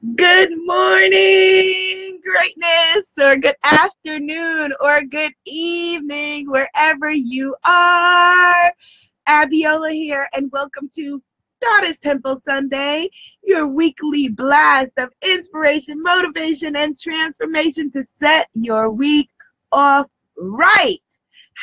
Good morning, greatness, or good afternoon, or good evening, wherever you are. Abiola here, and welcome to Goddess Temple Sunday, your weekly blast of inspiration, motivation, and transformation to set your week off right.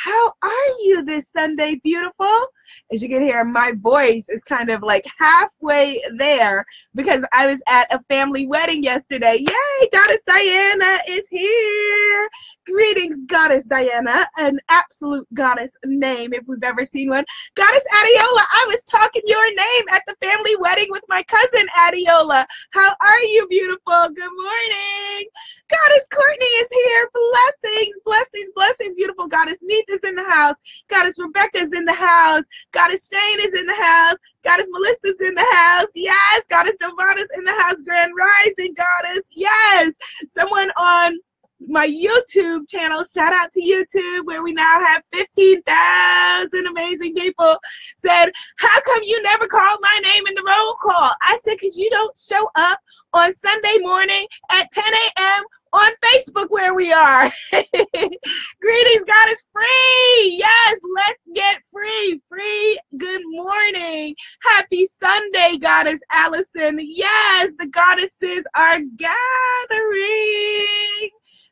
How are you this Sunday, beautiful? As you can hear, my voice is kind of like halfway there because I was at a family wedding yesterday. Yay, Goddess Diana is here. Greetings, Goddess Diana, an absolute goddess name if we've ever seen one. Goddess Adiola, I was talking your name at the family wedding with my cousin Adiola. How are you, beautiful? Good morning. Goddess Courtney is here. Blessings, blessings, blessings, beautiful Goddess Neith is in the house. Goddess Rebecca is in the house. Goddess Shane is in the house. Goddess Melissa's in the house. Yes. Goddess Silvana's in the house. Grand Rising Goddess. Yes. Someone on my YouTube channel, shout out to YouTube, where we now have 15,000 amazing people, said, How come you never called my name in the roll call? I said, Because you don't show up on Sunday morning at 10 a.m. on Facebook, where we are. Greetings, God is free. Yes, let's get free. Free. Good morning. Happy Sunday, Goddess Allison. Yes, the goddesses are gathering.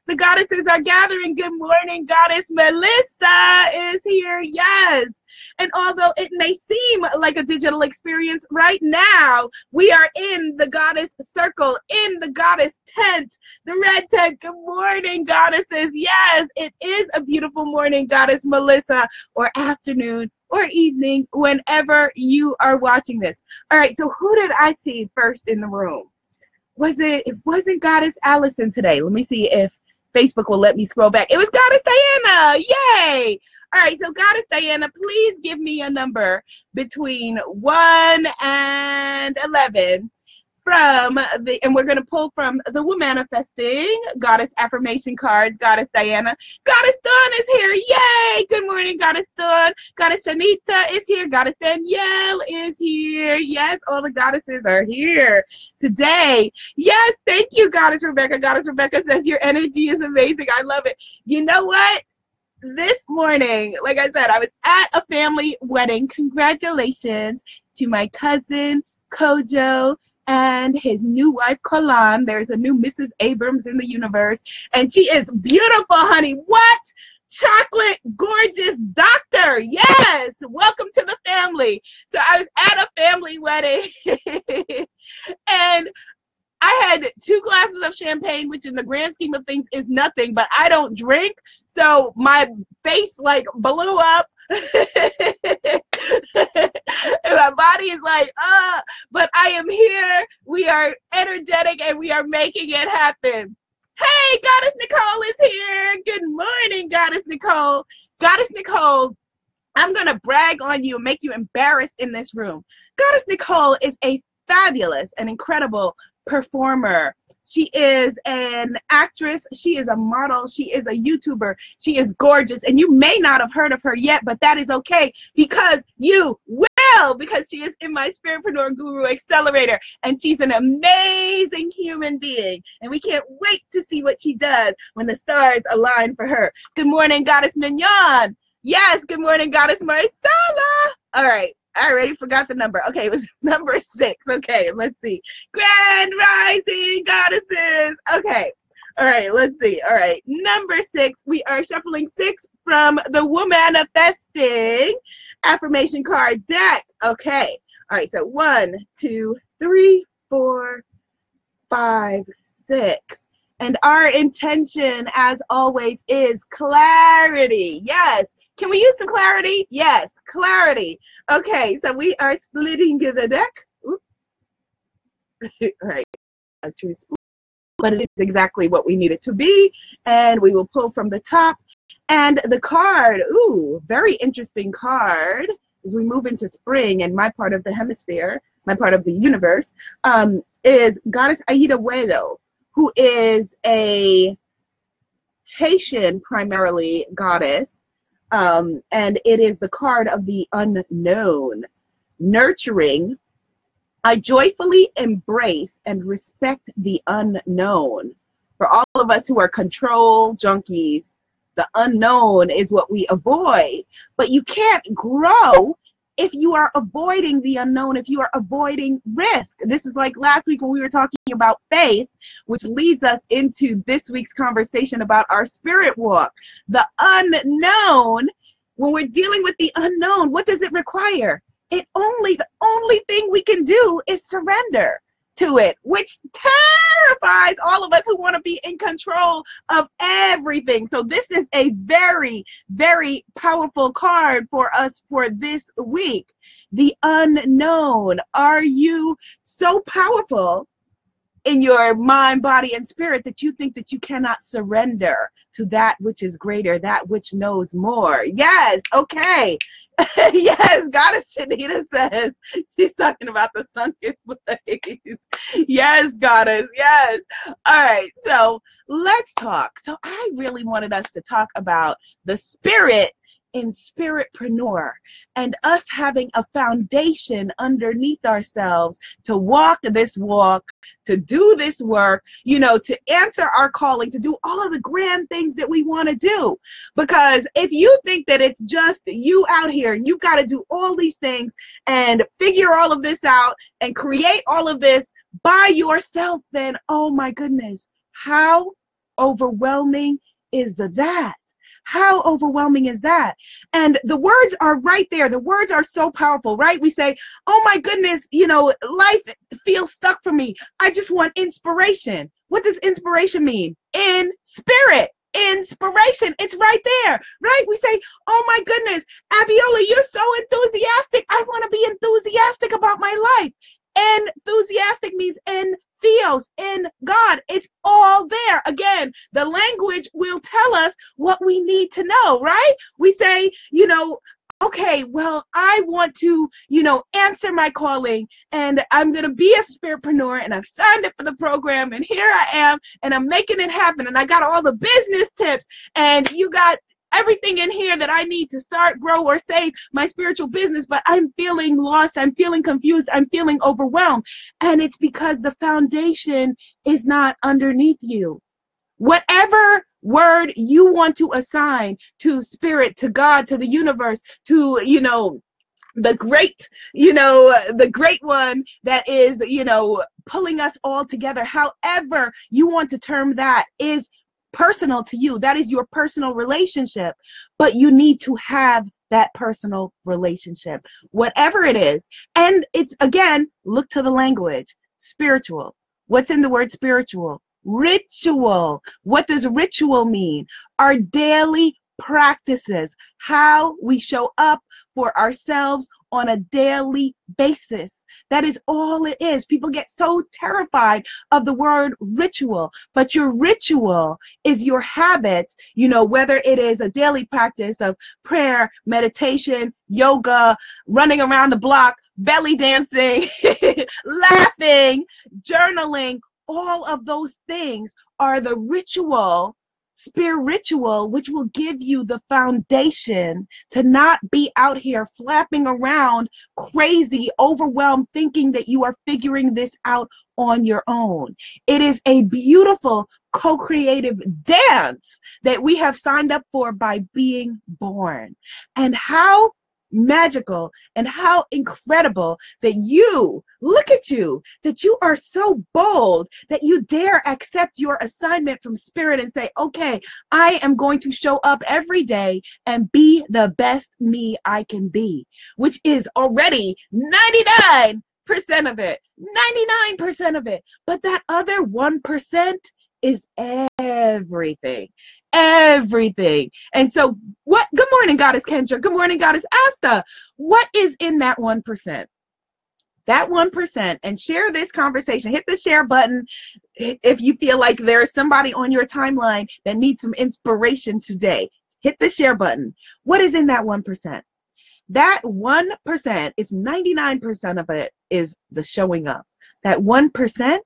The goddesses are gathering. Good morning, Goddess Melissa is here. Yes. And although it may seem like a digital experience right now, we are in the goddess circle, in the goddess tent, the red tent. Good morning, goddesses. Yes, it is a beautiful morning, Goddess Melissa, or afternoon or evening, whenever you are watching this. All right, so who did I see first in the room? Was it, it wasn't Goddess Allison today. Let me see if Facebook will let me scroll back. It was Goddess Diana. Yay! All right, so Goddess Diana, please give me a number between 1 and 11 from the, and we're going to pull from the Manifesting Goddess Affirmation Cards, Goddess Diana. Goddess Dawn is here. Yay! Good morning, Goddess Dawn. Goddess Shanita is here. Goddess Danielle is here. Yes, all the goddesses are here today. Yes, thank you, Goddess Rebecca. Goddess Rebecca says your energy is amazing. I love it. You know what? this morning, like I said, I was at a family wedding. Congratulations to my cousin Kojo and his new wife Kalan. There's a new Mrs. Abrams in the universe, and she is beautiful, honey. What? Chocolate gorgeous doctor. Yes. Welcome to the family. So I was at a family wedding and I had two glasses of champagne, which in the grand scheme of things is nothing, but I don't drink. So my face like blew up. body is like, uh, but I am here. We are energetic and we are making it happen. Hey, Goddess Nicole is here. Good morning, Goddess Nicole. Goddess Nicole, I'm going to brag on you and make you embarrassed in this room. Goddess Nicole is a fabulous and incredible performer. She is an actress. She is a model. She is a YouTuber. She is gorgeous. And you may not have heard of her yet, but that is okay because you will, because she is in my Spiritpreneur Guru Accelerator. And she's an amazing human being. And we can't wait to see what she does when the stars align for her. Good morning, Goddess Mignon. Yes, good morning, Goddess Marcella. All right. I already forgot the number. Okay, it was number six. Okay, let's see. Grand Rising Goddesses. Okay. All right, let's see. All right, number six. We are shuffling six from the We're Manifesting affirmation card deck. Okay. All right, so one, two, three, four, five, six. And our intention, as always, is clarity. Yes. Can we use some clarity? Yes, clarity. Okay, so we are splitting the deck. All right, but it is exactly what we need it to be. And we will pull from the top. And the card, ooh, very interesting card as we move into spring and my part of the hemisphere, my part of the universe, um, is Goddess Aida Wedo, who is a Haitian primarily goddess um, and it is the card of the unknown, nurturing I joyfully embrace and respect the unknown. For all of us who are control junkies, the unknown is what we avoid. But you can't grow if you are avoiding the unknown, if you are avoiding risk. This is like last week when we were talking about faith, which leads us into this week's conversation about our spirit walk. The unknown, when we're dealing with the unknown, what does it require? It only, the only thing we can do is surrender to it, which terrifies all of us who want to be in control of everything. So, this is a very, very powerful card for us for this week. The unknown. Are you so powerful in your mind, body, and spirit that you think that you cannot surrender to that which is greater, that which knows more. Yes, okay. yes, Goddess Shanita says she's talking about the sunken place. yes, Goddess, yes. All right, so let's talk. So I really wanted us to talk about the spirit in spiritpreneur and us having a foundation underneath ourselves to walk this walk, to do this work, you know, to answer our calling, to do all of the grand things that we want to do. Because if you think that it's just you out here and you've got to do all these things and figure all of this out and create all of this by yourself, then oh my goodness, how overwhelming is that? How overwhelming is that? And the words are right there. The words are so powerful, right? We say, Oh my goodness, you know, life feels stuck for me. I just want inspiration. What does inspiration mean? In spirit inspiration. It's right there, right? We say, Oh my goodness, Abiola, you're so enthusiastic. I want to be enthusiastic about my life. Enthusiastic means in theos, in God. It's all there. Again, the language will tell us what we need to know, right? We say, you know, okay, well, I want to, you know, answer my calling and I'm going to be a spiritpreneur and I've signed up for the program and here I am and I'm making it happen and I got all the business tips and you got everything in here that I need to start, grow, or save my spiritual business, but I'm feeling lost. I'm feeling confused. I'm feeling overwhelmed. And it's because the foundation is not underneath you. Whatever word you want to assign to spirit, to God, to the universe, to, you know, the great, you know, the great one that is, you know, pulling us all together. However, you want to term that is personal to you. That is your personal relationship. But you need to have that personal relationship, whatever it is. And it's again, look to the language spiritual. What's in the word spiritual? Ritual. What does ritual mean? Our daily practices, how we show up for ourselves on a daily basis. That is all it is. People get so terrified of the word ritual, but your ritual is your habits, you know, whether it is a daily practice of prayer, meditation, yoga, running around the block, belly dancing, laughing, journaling, all of those things are the ritual spiritual, which will give you the foundation to not be out here flapping around crazy, overwhelmed, thinking that you are figuring this out on your own. It is a beautiful co creative dance that we have signed up for by being born. And how magical and how incredible that you look at you that you are so bold that you dare accept your assignment from spirit and say okay i am going to show up every day and be the best me i can be which is already 99 percent of it 99% of it. But that other 1% is everything everything. And so, what? Good morning, Goddess Kendra. Good morning, Goddess Asta. What is in that 1%? That 1%, and share this conversation. Hit the share button if you feel like there's somebody on your timeline that needs some inspiration today. Hit the share button. What is in that 1%? That 1%, if 99% of it is the showing up, that 1%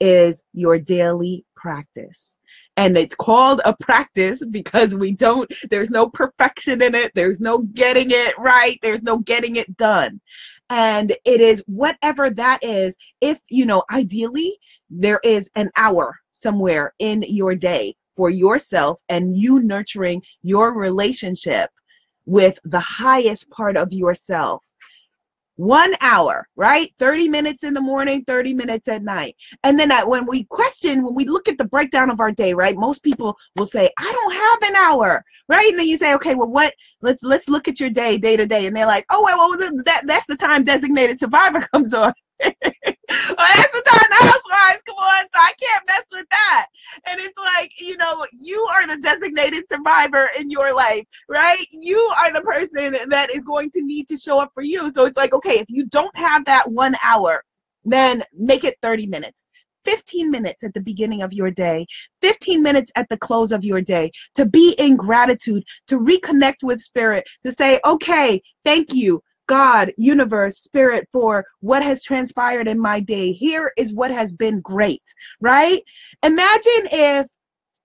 is your daily practice. And it's called a practice because we don't there's no perfection in it. There's no getting it right. There's no getting it done. And it is whatever that is, if, you know, ideally, there is an hour somewhere in your day for yourself and you nurturing your relationship with the highest part of yourself one hour, right? 30 minutes in the morning, 30 minutes at night. And then when we question, when we look at the breakdown of our day, right? Most people will say, I don't have an hour, right? And then you say, okay, well, what, let's, let's look at your day, day to day. And they're like, oh, well, that, that's the time designated survivor comes on. well, that's the time the housewives come on, so I can't mess with that. And it's like, you know, you are the designated survivor in your life, right? You are the person that is going to need to show up for you. So it's like, okay, if you don't have that one hour, then make it 30 minutes. 15 minutes at the beginning of your day, 15 minutes at the close of your day, to be in gratitude, to reconnect with spirit, to say, okay, thank you. God, universe, spirit for what has transpired in my day. Here is what has been great, right? Imagine if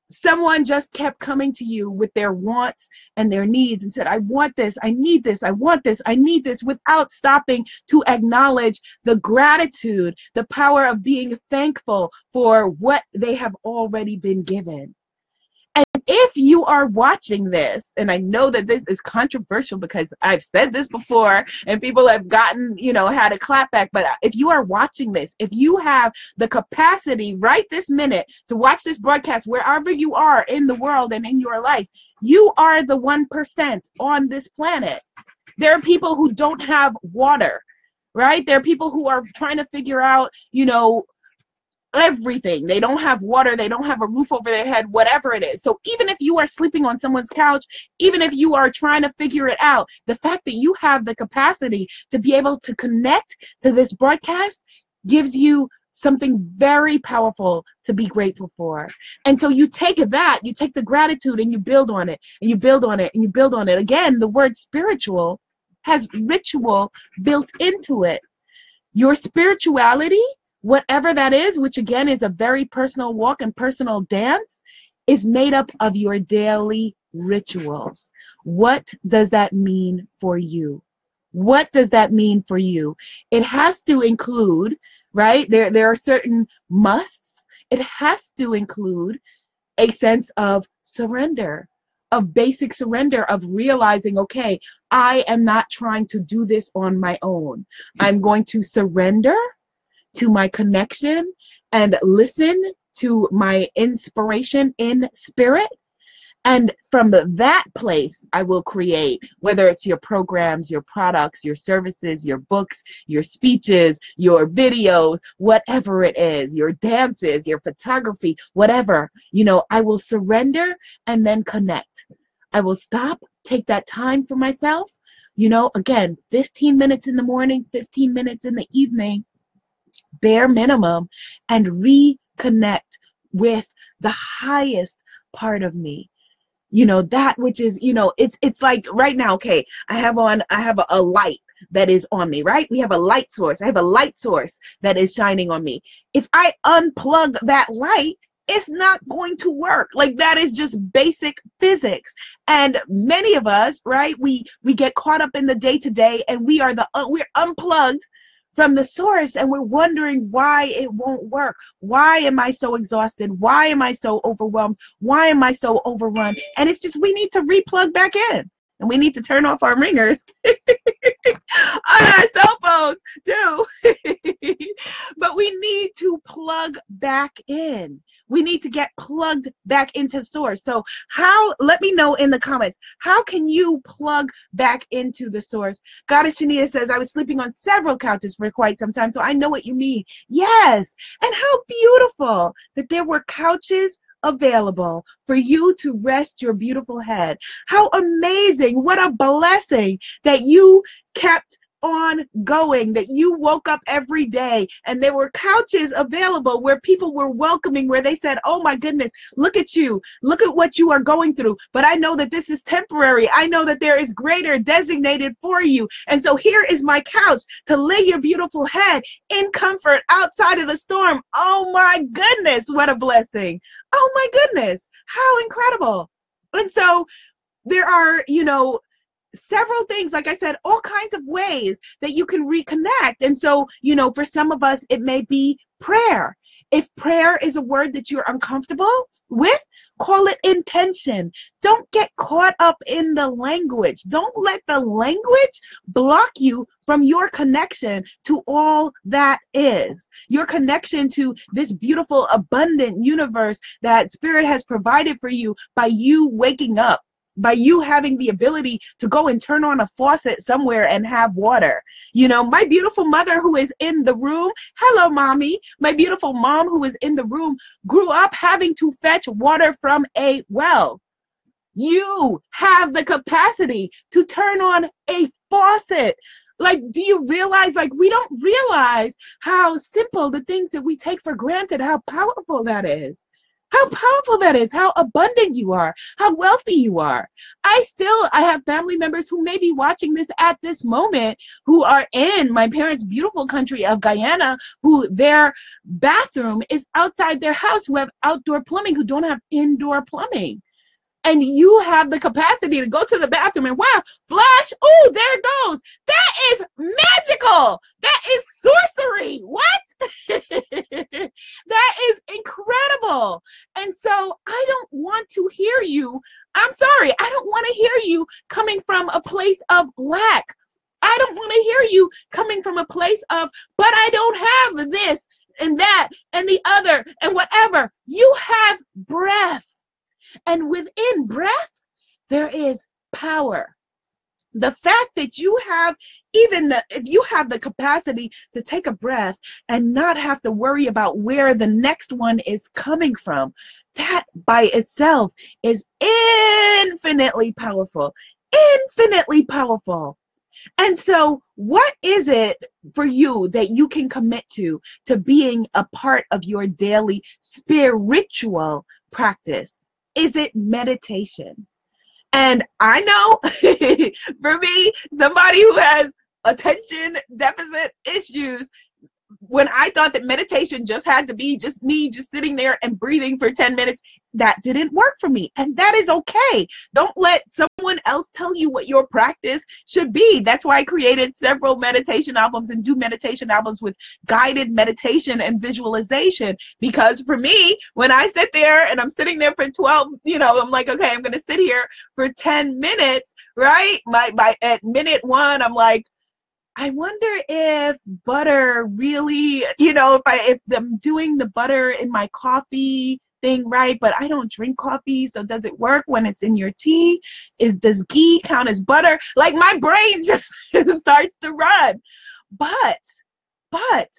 someone just kept coming to you with their wants and their needs and said, I want this, I need this, I want this, I need this, without stopping to acknowledge the gratitude, the power of being thankful for what they have already been given if you are watching this, and I know that this is controversial because I've said this before and people have gotten, you know, had a clapback, but if you are watching this, if you have the capacity right this minute to watch this broadcast wherever you are in the world and in your life, you are the 1% on this planet. There are people who don't have water right? There are people who are trying to figure out, you know, everything. They don't have water, they don't have a roof over their head, whatever it is. So even if you are sleeping on someone's couch, even if you are trying to figure it out, the fact that you have the capacity to be able to connect to this broadcast gives you something very powerful to be grateful for. And so you take that, you take the gratitude and you build on it, and you build on it, and you build on it. Again, the word spiritual has ritual built into it. Your spirituality whatever that is, which again is a very personal walk and personal dance, is made up of your daily rituals. What does that mean for you? What does that mean for you? It has to include, right? There, there are certain musts. It has to include a sense of surrender, of basic surrender, of realizing, okay, I am not trying to do this on my own. I'm going to surrender to my connection and listen to my inspiration in spirit. And from that place, I will create, whether it's your programs, your products, your services, your books, your speeches, your videos, whatever it is, your dances, your photography, whatever, you know, I will surrender and then connect. I will stop, take that time for myself. You know, again, 15 minutes in the morning, 15 minutes in the evening, bare minimum and reconnect with the highest part of me. You know that which is you know it's it's like right now okay i have on i have a, a, light that is on me right? We have a light source. I have a light source that is shining on me. If i unplug that light it's not going to work. Like that is just basic physics. And many of us right we we get caught up in the day to day and we are the uh, we're unplugged from the source and we're wondering why it won't work. Why am I so exhausted? Why am I so overwhelmed? Why am I so overrun? And it's just we need to replug back in and we need to turn off our ringers on our cell phones too. but we need to plug back in. We need to get plugged back into source. So, how, let me know in the comments, how can you plug back into the source? Goddess Shania says, I was sleeping on several couches for quite some time, so I know what you mean. Yes. And how beautiful that there were couches available for you to rest your beautiful head. How amazing. What a blessing that you kept on going, that you woke up every day and there were couches available where people were welcoming, where they said, Oh my goodness, look at you, look at what you are going through. But I know that this is temporary. I know that there is greater designated for you. And so here is my couch to lay your beautiful head in comfort outside of the storm. Oh my goodness, what a blessing. Oh my goodness, how incredible. And so there are, you know, several things like i said all kinds of ways that you can reconnect. And so you know for some of us it may be prayer. If prayer is a word that you're uncomfortable with call it intention. Don't get caught up in the language. Don't let the language block you from your connection to all that is. Your connection to this beautiful abundant universe that spirit has provided for you by you waking up by you having the ability to go and turn on a faucet somewhere and have water. You know, my beautiful mother who is in the room, hello, mommy. My beautiful mom who is in the room grew up having to fetch water from a well. You have the capacity to turn on a faucet. Like, do you realize, like, we don't realize how simple the things that we take for granted, how powerful that is how powerful that is how abundant you are how wealthy you are. I still i have family members who may be watching this at this moment who are in my parents beautiful country of guyana who their bathroom is outside their house who have outdoor plumbing who don't have indoor plumbing and you have the capacity to go to the bathroom and wow, flash, oh, there it goes. That is magical. That is sorcery. What? that is incredible. And so I don't want to hear you. I'm sorry. I don't want to hear you coming from a place of lack. I don't want to hear you coming from a place of, but I don't have this and that and the other and whatever. You have breath. And within breath, there is power. The fact that you have even the, if you have the capacity to take a breath and not have to worry about where the next one is coming from, that by itself is infinitely powerful. Infinitely powerful. And so, what is it for you that you can commit to to being a part of your daily spiritual practice? Is it meditation? And I know for me, somebody who has attention deficit issues, when I thought that meditation just had to be just me just sitting there and breathing for 10 minutes, that didn't work for me. And that is okay. Don't let someone else tell you what your practice should be. That's why I created several meditation albums and do meditation albums with guided meditation and visualization. Because for me, when I sit there and I'm sitting there for 12, you know, I'm like, okay, I'm going to sit here for 10 minutes, right? My, my, at minute one, I'm like, I wonder if butter really, you know, if I if I'm doing the butter in my coffee thing right, but I don't drink coffee, so does it work when it's in your tea? Is does ghee count as butter? Like my brain just starts to run. But but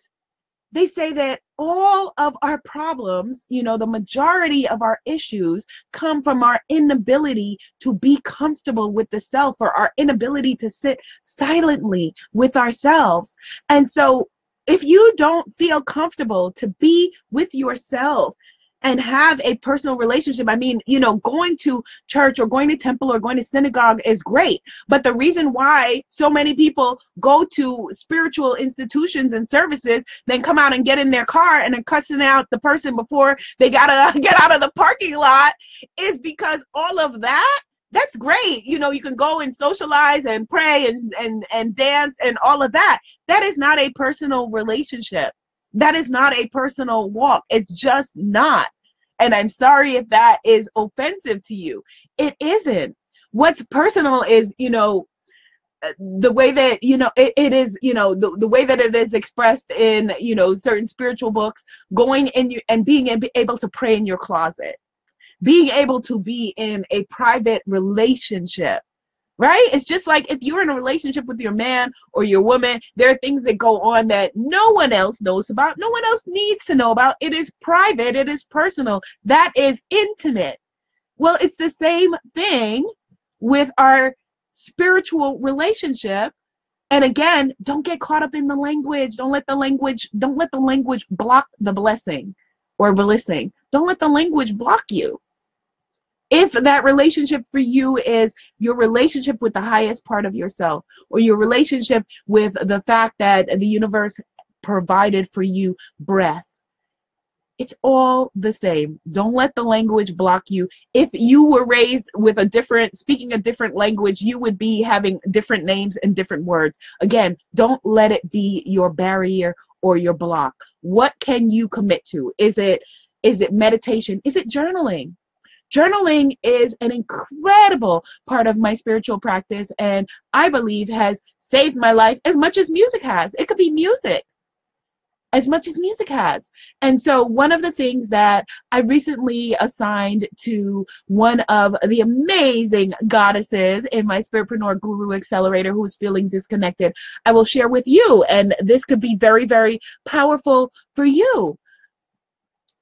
they say that all of our problems, you know, the majority of our issues come from our inability to be comfortable with the self or our inability to sit silently with ourselves. And so, if you don't feel comfortable to be with yourself and have a personal relationship. I mean, you know, going to church or going to temple or going to synagogue is great. But the reason why so many people go to spiritual institutions and services, then come out and get in their car and are cussing out the person before they gotta get out of the parking lot is because all of that that's great you know you can go and socialize and pray and and and dance and all of that that is not a personal relationship that is not a personal walk. It's just not. And I'm sorry if that is offensive to you. It isn't. What's personal is, you know, uh, the way that you know it, it is you know the, the way that it is expressed in you know certain spiritual books going in you and being able to pray in your closet being able to be in a private relationship right? It's just like if you're in a relationship with your man or your woman, there are things that go on that no one else knows about, no one else needs to know about. It is private, it is personal, that is intimate. Well, it's the same thing with our spiritual relationship. And again, don't get caught up in the language. Don't let the language, don't let the language block the blessing or blessing. Don't let the language block you if that relationship for you is your relationship with the highest part of yourself or your relationship with the fact that the universe provided for you breath It's all the same. Don't let the language block you. If you were raised with a different, speaking a different language, you would be having different names and different words. Again, don't let it be your barrier or your block. What can you commit to? Is it is it meditation? Is it journaling? Journaling is an incredible part of my spiritual practice and I believe has saved my life as much as music has. It could be music as much as music has. And so, one of the things that I recently assigned to one of the amazing goddesses in my Spiritpreneur Guru Accelerator who was feeling disconnected, I will share with you. And this could be very, very powerful for you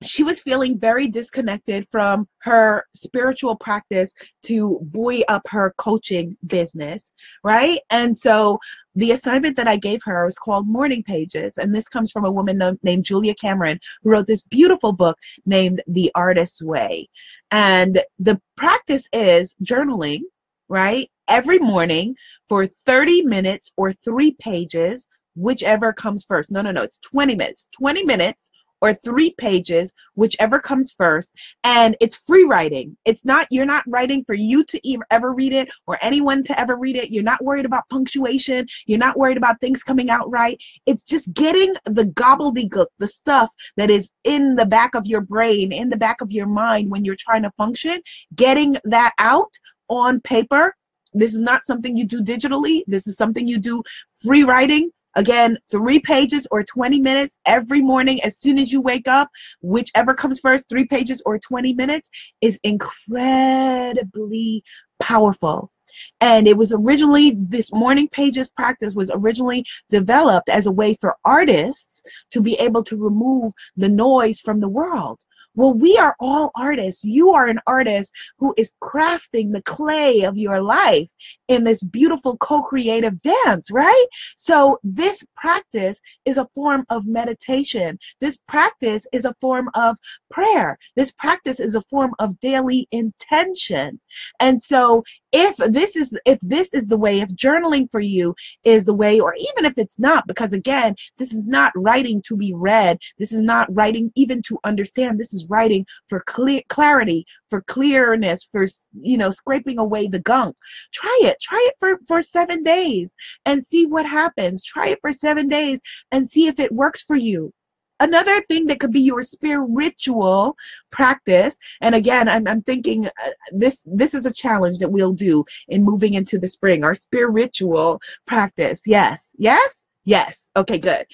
she was feeling very disconnected from her spiritual practice to buoy up her coaching business, right? And so the assignment that I gave her was called Morning Pages. And this comes from a woman named Julia Cameron, who wrote this beautiful book named The Artist's Way. And the practice is journaling, right? Every morning for 30 minutes or three pages, whichever comes first. No, no, no, it's 20 minutes. 20 minutes or three pages, whichever comes first. And it's free writing. It's not, you're not writing for you to ever read it or anyone to ever read it. You're not worried about punctuation. You're not worried about things coming out right. It's just getting the gobbledygook, the stuff that is in the back of your brain, in the back of your mind when you're trying to function, getting that out on paper. This is not something you do digitally. This is something you do free writing Again, three pages or 20 minutes every morning as soon as you wake up, whichever comes first, three pages or 20 minutes, is incredibly powerful. And it was originally, this morning pages practice was originally developed as a way for artists to be able to remove the noise from the world. Well, we are all artists. You are an artist who is crafting the clay of your life in this beautiful co creative dance, right? So, this practice is a form of meditation. This practice is a form of prayer. This practice is a form of daily intention. And so, if this is if this is the way if journaling for you is the way or even if it's not because again this is not writing to be read this is not writing even to understand this is writing for clear clarity for clearness for you know scraping away the gunk. Try it. Try it for for 7 days and see what happens. Try it for 7 days and see if it works for you. Another thing that could be your spiritual practice and again i'm, I'm thinking uh, this this is a challenge that we'll do in moving into the spring our spiritual practice. Yes. Yes? Yes. Okay good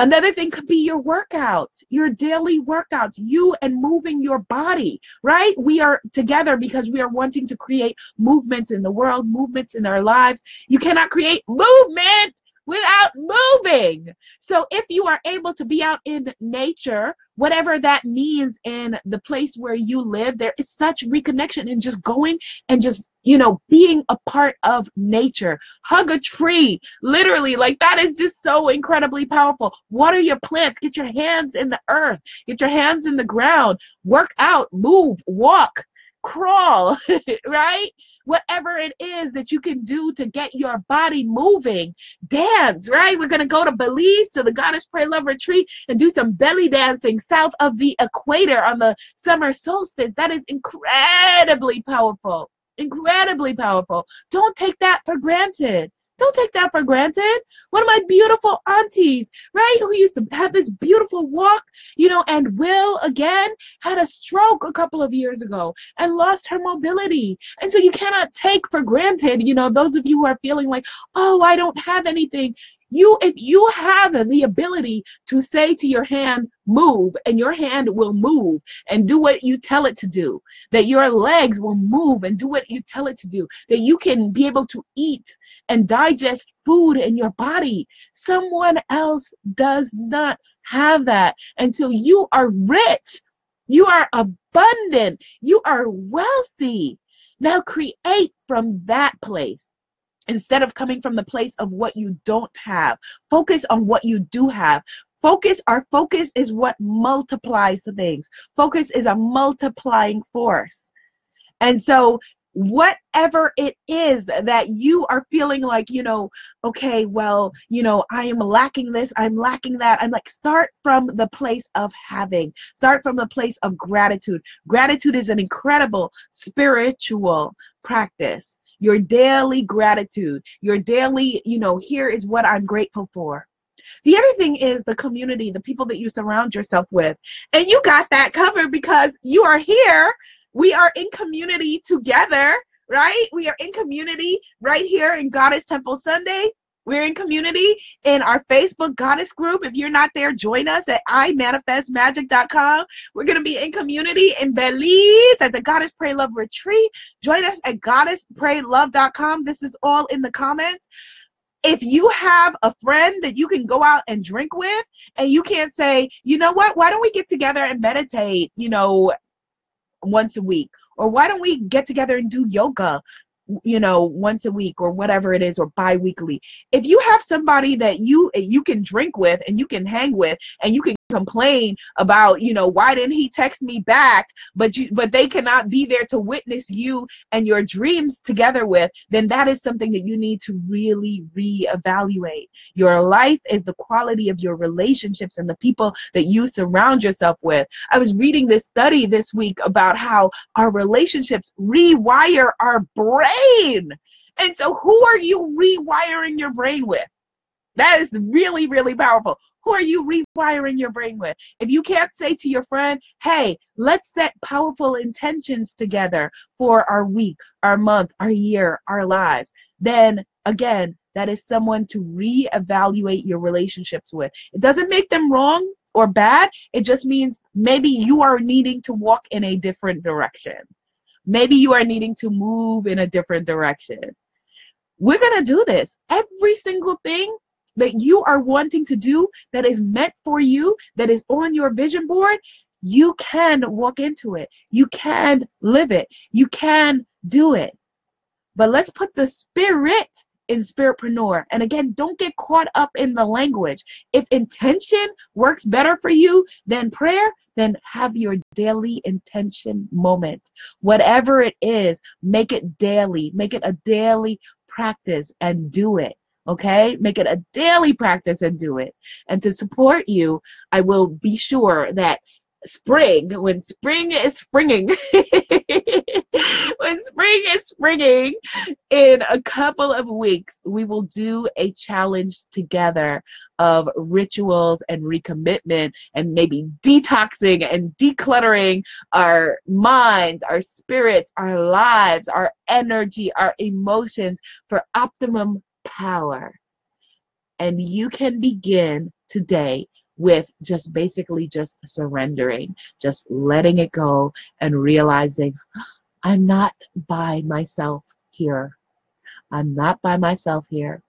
Another thing could be your workouts, your daily workouts, you and moving your body, right? We are together because we are wanting to create movements in the world, movements in our lives. You cannot create movement without moving. So if you are able to be out in nature, whatever that means in the place where you live, there is such reconnection in just going and just, you know, being a part of nature. Hug a tree, literally, like that is just so incredibly powerful. Water your plants, get your hands in the earth, get your hands in the ground, work out, move, walk crawl, right? Whatever it is that you can do to get your body moving, dance, right? We're going to go to Belize to the Goddess Pray Love Retreat and do some belly dancing south of the equator on the summer solstice. That is incredibly powerful. Incredibly powerful. Don't take that for granted. Don't take that for granted. One of my beautiful aunties, right, who used to have this beautiful walk, you know, and Will again had a stroke a couple of years ago and lost her mobility. And so you cannot take for granted, you know, those of you who are feeling like, oh, I don't have anything you if you have the ability to say to your hand move and your hand will move and do what you tell it to do that your legs will move and do what you tell it to do that you can be able to eat and digest food in your body. Someone else does not have that. And so you are rich. You are abundant. You are wealthy. Now create from that place instead of coming from the place of what you don't have. Focus on what you do have. Focus, our focus is what multiplies things. Focus is a multiplying force. And so whatever it is that you are feeling like, you know, okay, well, you know, I am lacking this, I'm lacking that. I'm like, start from the place of having, start from the place of gratitude. Gratitude is an incredible spiritual practice. Your daily gratitude, your daily, you know, here is what I'm grateful for. The other thing is the community, the people that you surround yourself with. And you got that covered because you are here we are in community together, right? We are in community right here in Goddess Temple Sunday. We're in community in our Facebook Goddess group. If you're not there, join us at imanifestmagic.com. We're going to be in community in Belize at the Goddess Pray Love Retreat. Join us at goddesspraylove.com. This is all in the comments. If you have a friend that you can go out and drink with, and you can't say, you know what, why don't we get together and meditate, you know, once a week or why don't we get together and do yoga you know once a week or whatever it is or bi-weekly. If you have somebody that you you can drink with and you can hang with and you can complain about you know why didn't he text me back? But you but they cannot be there to witness you and your dreams together with then that is something that you need to really reevaluate. Your life is the quality of your relationships and the people that you surround yourself with. I was reading this study this week about how our relationships rewire our brain. And so who are you rewiring your brain with that is really, really powerful. Who are you rewiring your brain with? If you can't say to your friend, hey, let's set powerful intentions together for our week, our month, our year, our lives, then again, that is someone to reevaluate your relationships with. It doesn't make them wrong or bad. It just means maybe you are needing to walk in a different direction. Maybe you are needing to move in a different direction. We're going to do this. Every single thing that you are wanting to do that is meant for you, that is on your vision board, you can walk into it. You can live it. You can do it. But let's put the spirit in spiritpreneur. And again, don't get caught up in the language. If intention works better for you than prayer, then have your daily intention moment. Whatever it is, make it daily. Make it a daily practice and do it. Okay, make it a daily practice and do it. And to support you, I will be sure that spring, when spring is springing, when spring is springing, in a couple of weeks, we will do a challenge together of rituals and recommitment and maybe detoxing and decluttering our minds, our spirits, our lives, our energy, our emotions for optimum power. And you can begin today with just basically just surrendering, just letting it go and realizing ah, I'm not by myself here. I'm not by myself here.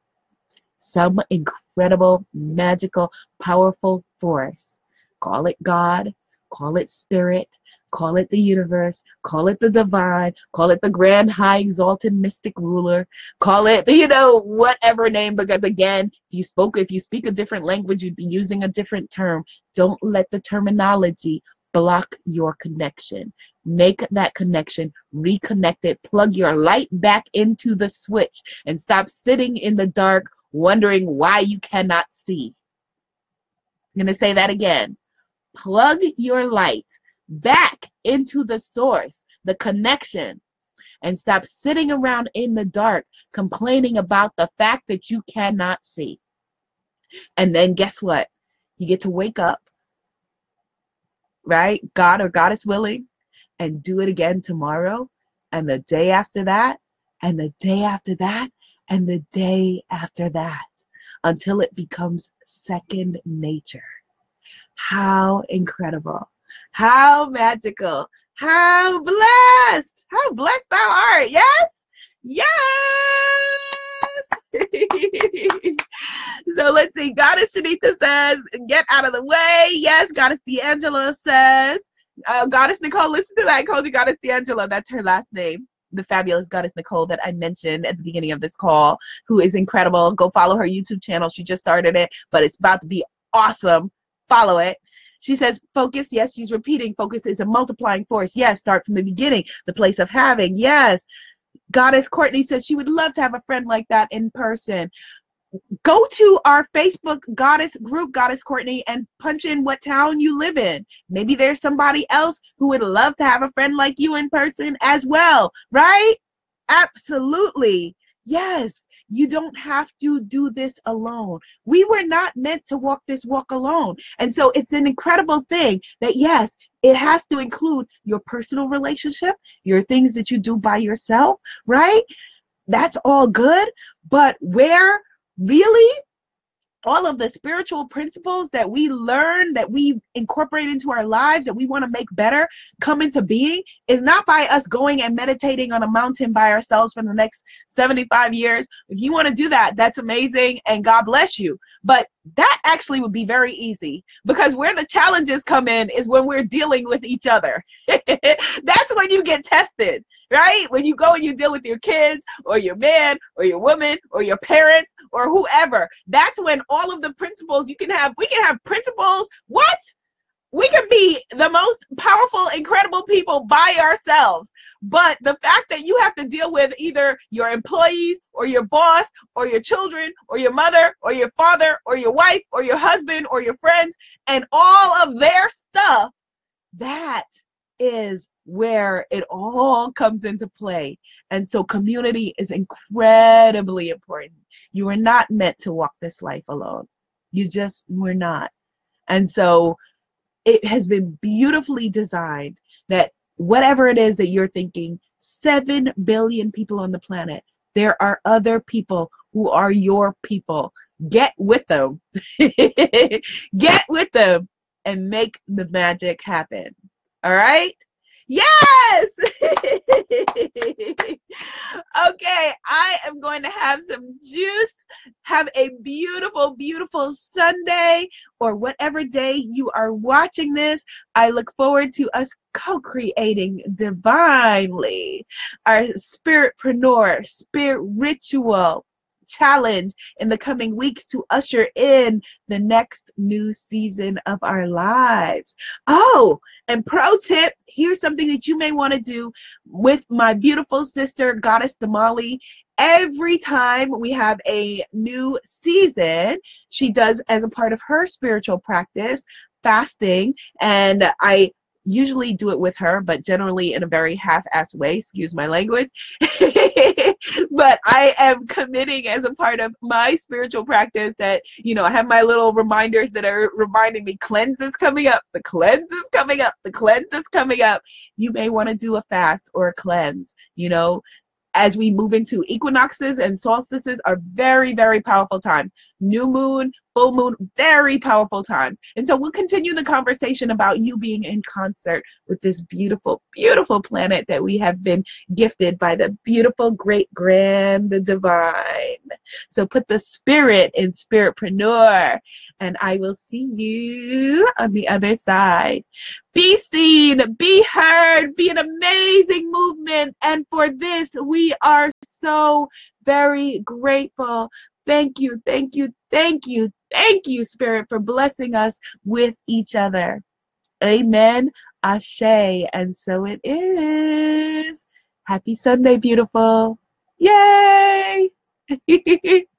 Some incredible, magical, powerful force. Call it God, call it spirit, Call it the universe, call it the divine, call it the grand, high, exalted, mystic ruler, call it, you know, whatever name, because again, if you spoke, if you speak a different language, you'd be using a different term. Don't let the terminology block your connection. Make that connection, reconnect it, plug your light back into the switch, and stop sitting in the dark wondering why you cannot see. I'm going to say that again. Plug your light back into the source, the connection, and stop sitting around in the dark complaining about the fact that you cannot see. And then guess what? You get to wake up, right? God or God is willing, and do it again tomorrow, and the day after that, and the day after that, and the day after that, until it becomes second nature. How incredible. How magical. How blessed. How blessed thou art. Yes? Yes. so let's see. Goddess Shanita says, get out of the way. Yes. Goddess D'Angela says, uh, Goddess Nicole, listen to that. I called you Goddess D'Angela. That's her last name the fabulous goddess Nicole that I mentioned at the beginning of this call, who is incredible. Go follow her YouTube channel. She just started it, but it's about to be awesome. Follow it. She says, focus. Yes, she's repeating. Focus is a multiplying force. Yes, start from the beginning, the place of having. Yes. Goddess Courtney says she would love to have a friend like that in person. Go to our Facebook Goddess group, Goddess Courtney, and punch in what town you live in. Maybe there's somebody else who would love to have a friend like you in person as well, right? Absolutely. Yes, you don't have to do this alone. We were not meant to walk this walk alone. And so it's an incredible thing that, yes, it has to include your personal relationship, your things that you do by yourself, right? That's all good. But where really all of the spiritual principles that we learn, that we incorporate into our lives, that we want to make better come into being is not by us going and meditating on a mountain by ourselves for the next 75 years. If you want to do that, that's amazing and God bless you. But that actually would be very easy because where the challenges come in is when we're dealing with each other. that's when you get tested right? When you go and you deal with your kids or your man or your woman or your parents or whoever, that's when all of the principles you can have, we can have principles. What? We can be the most powerful, incredible people by ourselves. But the fact that you have to deal with either your employees or your boss or your children or your mother or your father or your wife or your husband or your friends and all of their stuff, that is where it all comes into play. And so community is incredibly important. You are not meant to walk this life alone. You just were not. And so it has been beautifully designed that whatever it is that you're thinking, 7 billion people on the planet, there are other people who are your people. Get with them. Get with them and make the magic happen. All right? Yes! okay, I am going to have some juice. Have a beautiful, beautiful Sunday or whatever day you are watching this. I look forward to us co creating divinely our spiritpreneur, spirit ritual challenge in the coming weeks to usher in the next new season of our lives. Oh, and pro tip here's something that you may want to do with my beautiful sister, Goddess Damali. Every time we have a new season, she does as a part of her spiritual practice fasting and I usually do it with her, but generally in a very half-assed way, excuse my language. but I am committing as a part of my spiritual practice that, you know, I have my little reminders that are reminding me cleanse is coming up, the cleanse is coming up, the cleanse is coming up. You may want to do a fast or a cleanse, you know, as we move into equinoxes and solstices are very, very powerful times. New moon, full moon, very powerful times. And so we'll continue the conversation about you being in concert with this beautiful, beautiful planet that we have been gifted by the beautiful, great, grand, the divine. So put the spirit in spiritpreneur, and I will see you on the other side. Be seen, be heard, be an amazing movement. And for this, we are so very grateful. Thank you, thank you, thank you, thank you, Spirit, for blessing us with each other. Amen. Ashe. And so it is. Happy Sunday, beautiful. Yay!